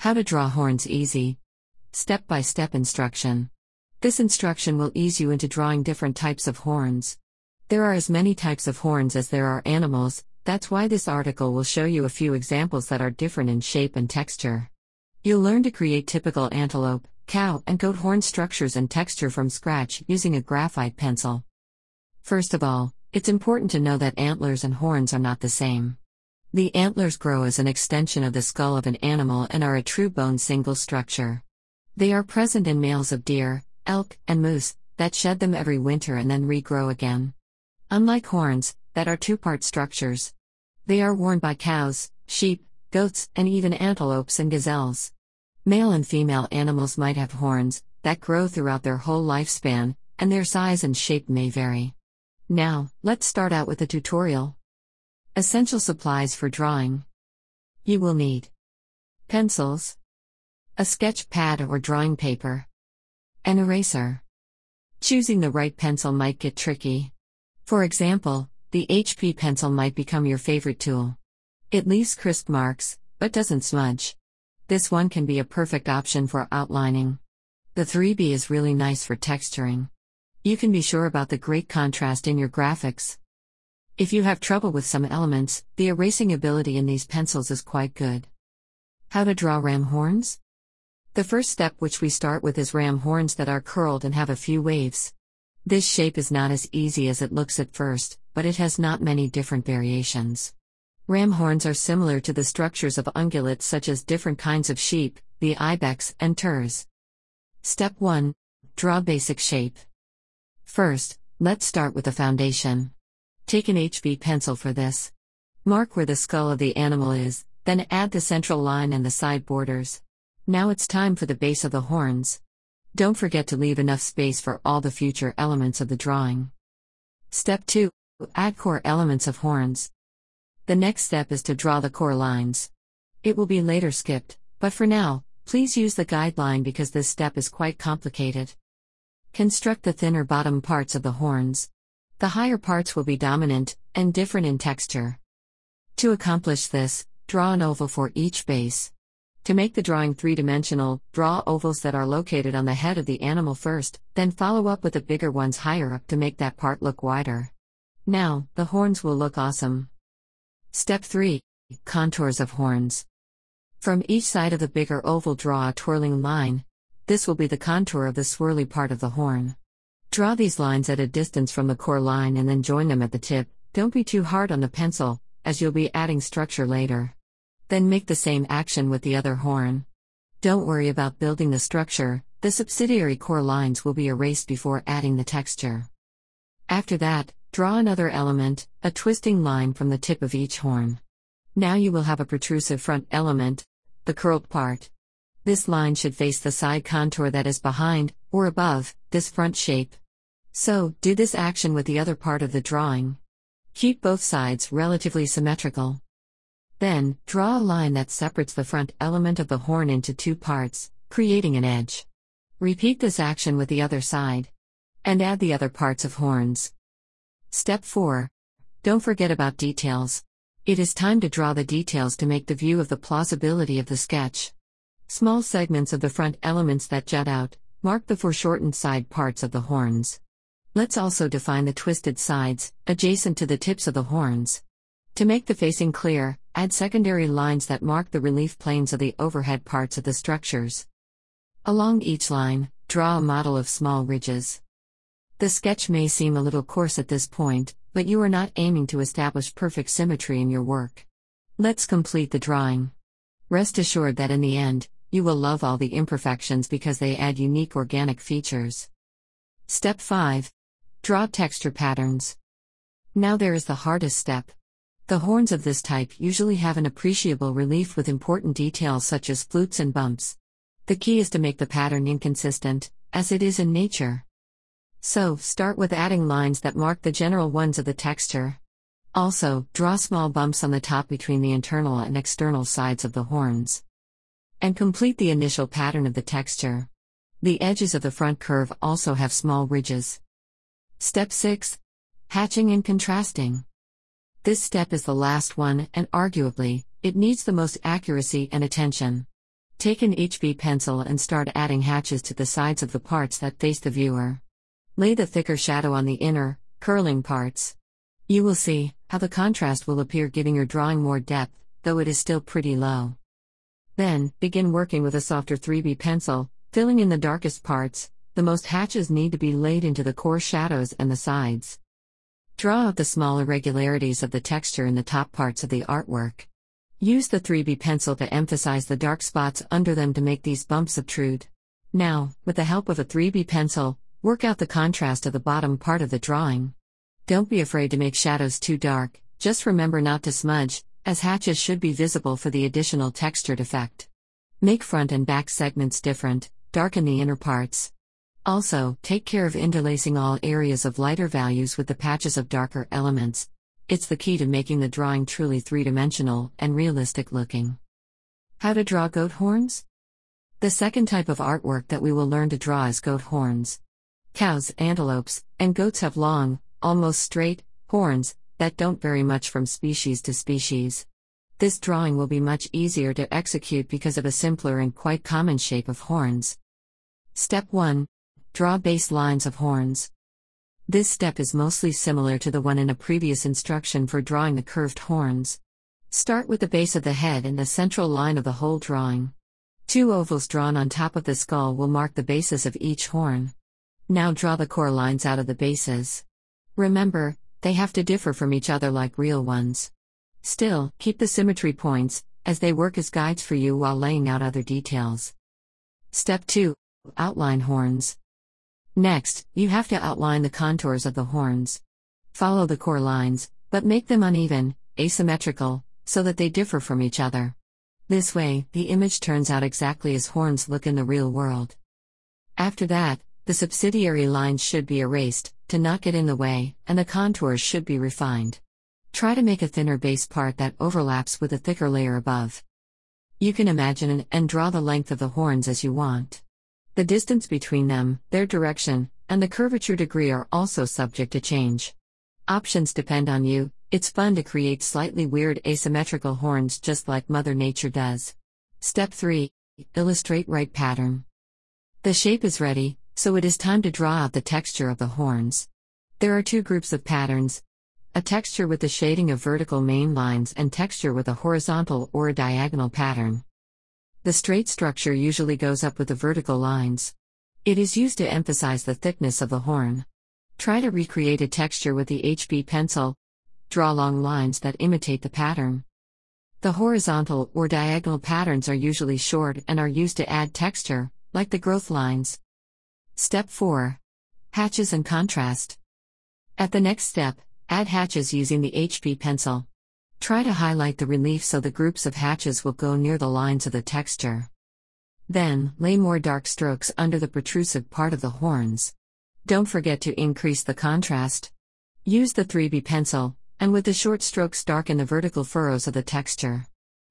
How to draw horns easy. Step by step instruction. This instruction will ease you into drawing different types of horns. There are as many types of horns as there are animals, that's why this article will show you a few examples that are different in shape and texture. You'll learn to create typical antelope, cow, and goat horn structures and texture from scratch using a graphite pencil. First of all, it's important to know that antlers and horns are not the same. The antlers grow as an extension of the skull of an animal and are a true bone single structure. They are present in males of deer, elk, and moose that shed them every winter and then regrow again. Unlike horns, that are two part structures. They are worn by cows, sheep, goats, and even antelopes and gazelles. Male and female animals might have horns that grow throughout their whole lifespan, and their size and shape may vary. Now, let's start out with the tutorial. Essential supplies for drawing. You will need pencils, a sketch pad or drawing paper, an eraser. Choosing the right pencil might get tricky. For example, the HB pencil might become your favorite tool. It leaves crisp marks, but doesn't smudge. This one can be a perfect option for outlining. The 3B is really nice for texturing. You can be sure about the great contrast in your graphics. If you have trouble with some elements, the erasing ability in these pencils is quite good. How to draw ram horns? The first step which we start with is ram horns that are curled and have a few waves. This shape is not as easy as it looks at first, but it has not many different variations. Ram horns are similar to the structures of ungulates such as different kinds of sheep, the ibex and tahrs. Step 1 Draw basic shape. First, let's start with the foundation. Take an HB pencil for this. Mark where the skull of the animal is, then add the central line and the side borders. Now it's time for the base of the horns. Don't forget to leave enough space for all the future elements of the drawing. Step 2 Add core elements of horns. The next step is to draw the core lines. It will be later skipped, but for now, please use the guideline because this step is quite complicated. Construct the thinner bottom parts of the horns. The higher parts will be dominant and different in texture. To accomplish this, draw an oval for each base. To make the drawing three dimensional, draw ovals that are located on the head of the animal first, then follow up with the bigger ones higher up to make that part look wider. Now, the horns will look awesome. Step 3 Contours of horns. From each side of the bigger oval, draw a twirling line. This will be the contour of the swirly part of the horn. Draw these lines at a distance from the core line and then join them at the tip. Don't be too hard on the pencil, as you'll be adding structure later. Then make the same action with the other horn. Don't worry about building the structure, the subsidiary core lines will be erased before adding the texture. After that, draw another element, a twisting line from the tip of each horn. Now you will have a protrusive front element, the curled part. This line should face the side contour that is behind, or above, this front shape. So, do this action with the other part of the drawing. Keep both sides relatively symmetrical. Then, draw a line that separates the front element of the horn into two parts, creating an edge. Repeat this action with the other side. And add the other parts of horns. Step 4. Don't forget about details. It is time to draw the details to make the view of the plausibility of the sketch. Small segments of the front elements that jut out mark the foreshortened side parts of the horns. Let's also define the twisted sides, adjacent to the tips of the horns. To make the facing clear, add secondary lines that mark the relief planes of the overhead parts of the structures. Along each line, draw a model of small ridges. The sketch may seem a little coarse at this point, but you are not aiming to establish perfect symmetry in your work. Let's complete the drawing. Rest assured that in the end, you will love all the imperfections because they add unique organic features. Step 5 Draw texture patterns. Now there is the hardest step. The horns of this type usually have an appreciable relief with important details such as flutes and bumps. The key is to make the pattern inconsistent, as it is in nature. So, start with adding lines that mark the general ones of the texture. Also, draw small bumps on the top between the internal and external sides of the horns. And complete the initial pattern of the texture. The edges of the front curve also have small ridges. Step 6 Hatching and contrasting. This step is the last one, and arguably, it needs the most accuracy and attention. Take an HB pencil and start adding hatches to the sides of the parts that face the viewer. Lay the thicker shadow on the inner, curling parts. You will see how the contrast will appear giving your drawing more depth, though it is still pretty low. Then, begin working with a softer 3B pencil, filling in the darkest parts. The most hatches need to be laid into the core shadows and the sides. Draw out the small irregularities of the texture in the top parts of the artwork. Use the 3B pencil to emphasize the dark spots under them to make these bumps obtrude. Now, with the help of a 3B pencil, work out the contrast of the bottom part of the drawing. Don't be afraid to make shadows too dark, just remember not to smudge, as hatches should be visible for the additional textured effect. Make front and back segments different, darken the inner parts. Also, take care of interlacing all areas of lighter values with the patches of darker elements, it's the key to making the drawing truly three dimensional and realistic looking. How to draw goat horns? The second type of artwork that we will learn to draw is goat horns. Cows, antelopes, and goats have long, almost straight, horns that don't vary much from species to species. This drawing will be much easier to execute because of a simpler and quite common shape of horns. Step 1 Draw base lines of horns. This step is mostly similar to the one in a previous instruction for drawing the curved horns. Start with the base of the head and the central line of the whole drawing. Two ovals drawn on top of the skull will mark the bases of each horn. Now draw the core lines out of the bases. Remember, they have to differ from each other like real ones. Still, keep the symmetry points, as they work as guides for you while laying out other details. Step 2 Outline horns. Next, you have to outline the contours of the horns. Follow the core lines, but make them uneven, asymmetrical, so that they differ from each other. This way, the image turns out exactly as horns look in the real world. After that, the subsidiary lines should be erased, to not get in the way, and the contours should be refined. Try to make a thinner base part that overlaps with a thicker layer above. You can imagine and draw the length of the horns as you want. The distance between them, their direction, and the curvature degree are also subject to change. Options depend on you, it's fun to create slightly weird asymmetrical horns just like Mother Nature does. Step 3 Illustrate right pattern. The shape is ready, so it is time to draw out the texture of the horns. There are two groups of patterns a texture with the shading of vertical main lines and texture with a horizontal or a diagonal pattern. The straight structure usually goes up with the vertical lines. It is used to emphasize the thickness of the horn. Try to recreate a texture with the HB pencil. Draw long lines that imitate the pattern. The horizontal or diagonal patterns are usually short and are used to add texture, like the growth lines. Step 4 Hatches and contrast. At the next step, add hatches using the HB pencil. Try to highlight the relief so the groups of hatches will go near the lines of the texture. Then, lay more dark strokes under the protrusive part of the horns. Don't forget to increase the contrast. Use the 3B pencil, and with the short strokes darken the vertical furrows of the texture.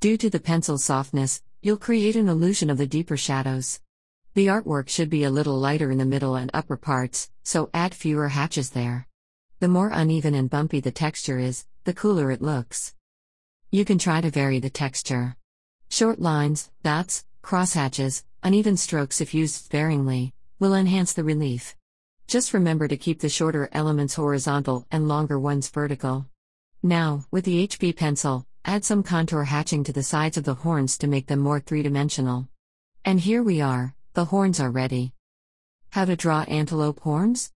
Due to the pencil's softness, you'll create an illusion of the deeper shadows. The artwork should be a little lighter in the middle and upper parts, so add fewer hatches there. The more uneven and bumpy the texture is, the cooler it looks. You can try to vary the texture. Short lines, dots, crosshatches, uneven strokes if used sparingly, will enhance the relief. Just remember to keep the shorter elements horizontal and longer ones vertical. Now, with the HB pencil, add some contour hatching to the sides of the horns to make them more three dimensional. And here we are, the horns are ready. How to draw antelope horns?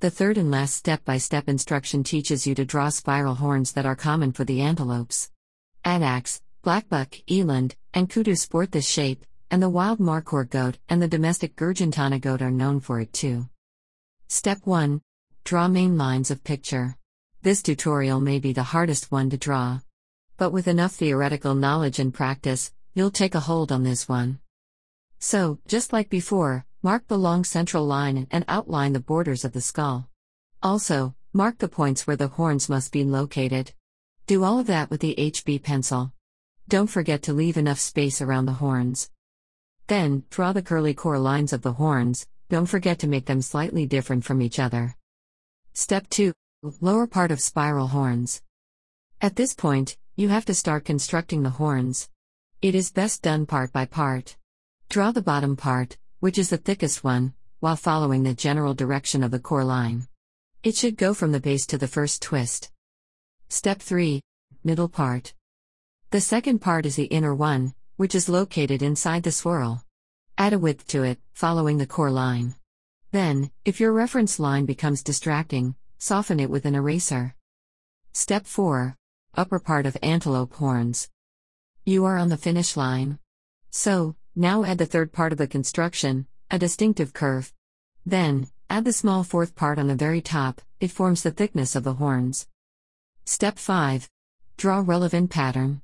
The third and last step by step instruction teaches you to draw spiral horns that are common for the antelopes. Addax, blackbuck, eland, and kudu sport this shape, and the wild markhor goat and the domestic Girgentana goat are known for it too. Step 1 Draw main lines of picture. This tutorial may be the hardest one to draw. But with enough theoretical knowledge and practice, you'll take a hold on this one. So, just like before, Mark the long central line and outline the borders of the skull. Also, mark the points where the horns must be located. Do all of that with the HB pencil. Don't forget to leave enough space around the horns. Then, draw the curly core lines of the horns, don't forget to make them slightly different from each other. Step 2 Lower part of spiral horns. At this point, you have to start constructing the horns. It is best done part by part. Draw the bottom part, which is the thickest one, while following the general direction of the core line. It should go from the base to the first twist. Step 3 Middle part. The second part is the inner one, which is located inside the swirl. Add a width to it, following the core line. Then, if your reference line becomes distracting, soften it with an eraser. Step 4 Upper part of antelope horns. You are on the finish line. So, now add the third part of the construction, a distinctive curve. Then, add the small fourth part on the very top, it forms the thickness of the horns. Step 5. Draw relevant pattern.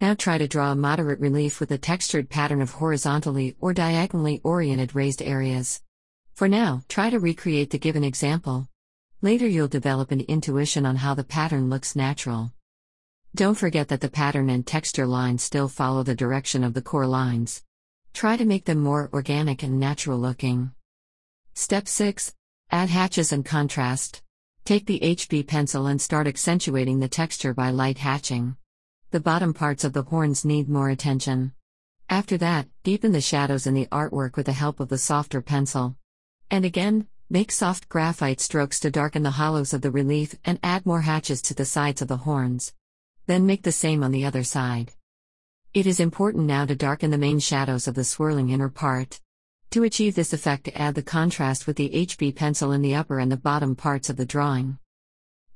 Now try to draw a moderate relief with a textured pattern of horizontally or diagonally oriented raised areas. For now, try to recreate the given example. Later you'll develop an intuition on how the pattern looks natural. Don't forget that the pattern and texture lines still follow the direction of the core lines. Try to make them more organic and natural looking. Step 6 Add hatches and contrast. Take the HB pencil and start accentuating the texture by light hatching. The bottom parts of the horns need more attention. After that, deepen the shadows in the artwork with the help of the softer pencil. And again, make soft graphite strokes to darken the hollows of the relief and add more hatches to the sides of the horns. Then make the same on the other side. It is important now to darken the main shadows of the swirling inner part. To achieve this effect, add the contrast with the HB pencil in the upper and the bottom parts of the drawing.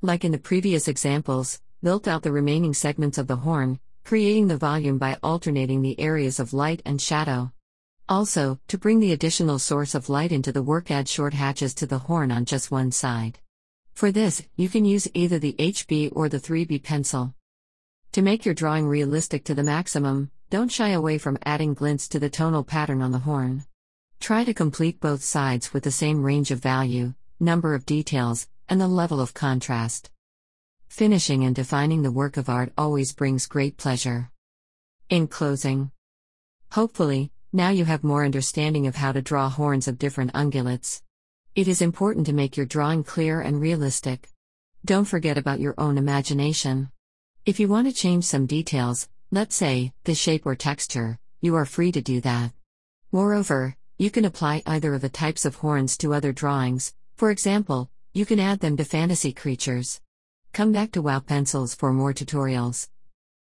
Like in the previous examples, build out the remaining segments of the horn, creating the volume by alternating the areas of light and shadow. Also, to bring the additional source of light into the work, add short hatches to the horn on just one side. For this, you can use either the HB or the 3B pencil. To make your drawing realistic to the maximum, don't shy away from adding glints to the tonal pattern on the horn. Try to complete both sides with the same range of value, number of details, and the level of contrast. Finishing and defining the work of art always brings great pleasure. In closing, hopefully, now you have more understanding of how to draw horns of different ungulates. It is important to make your drawing clear and realistic. Don't forget about your own imagination. If you want to change some details, let's say, the shape or texture, you are free to do that. Moreover, you can apply either of the types of horns to other drawings, for example, you can add them to fantasy creatures. Come back to WOW Pencils for more tutorials.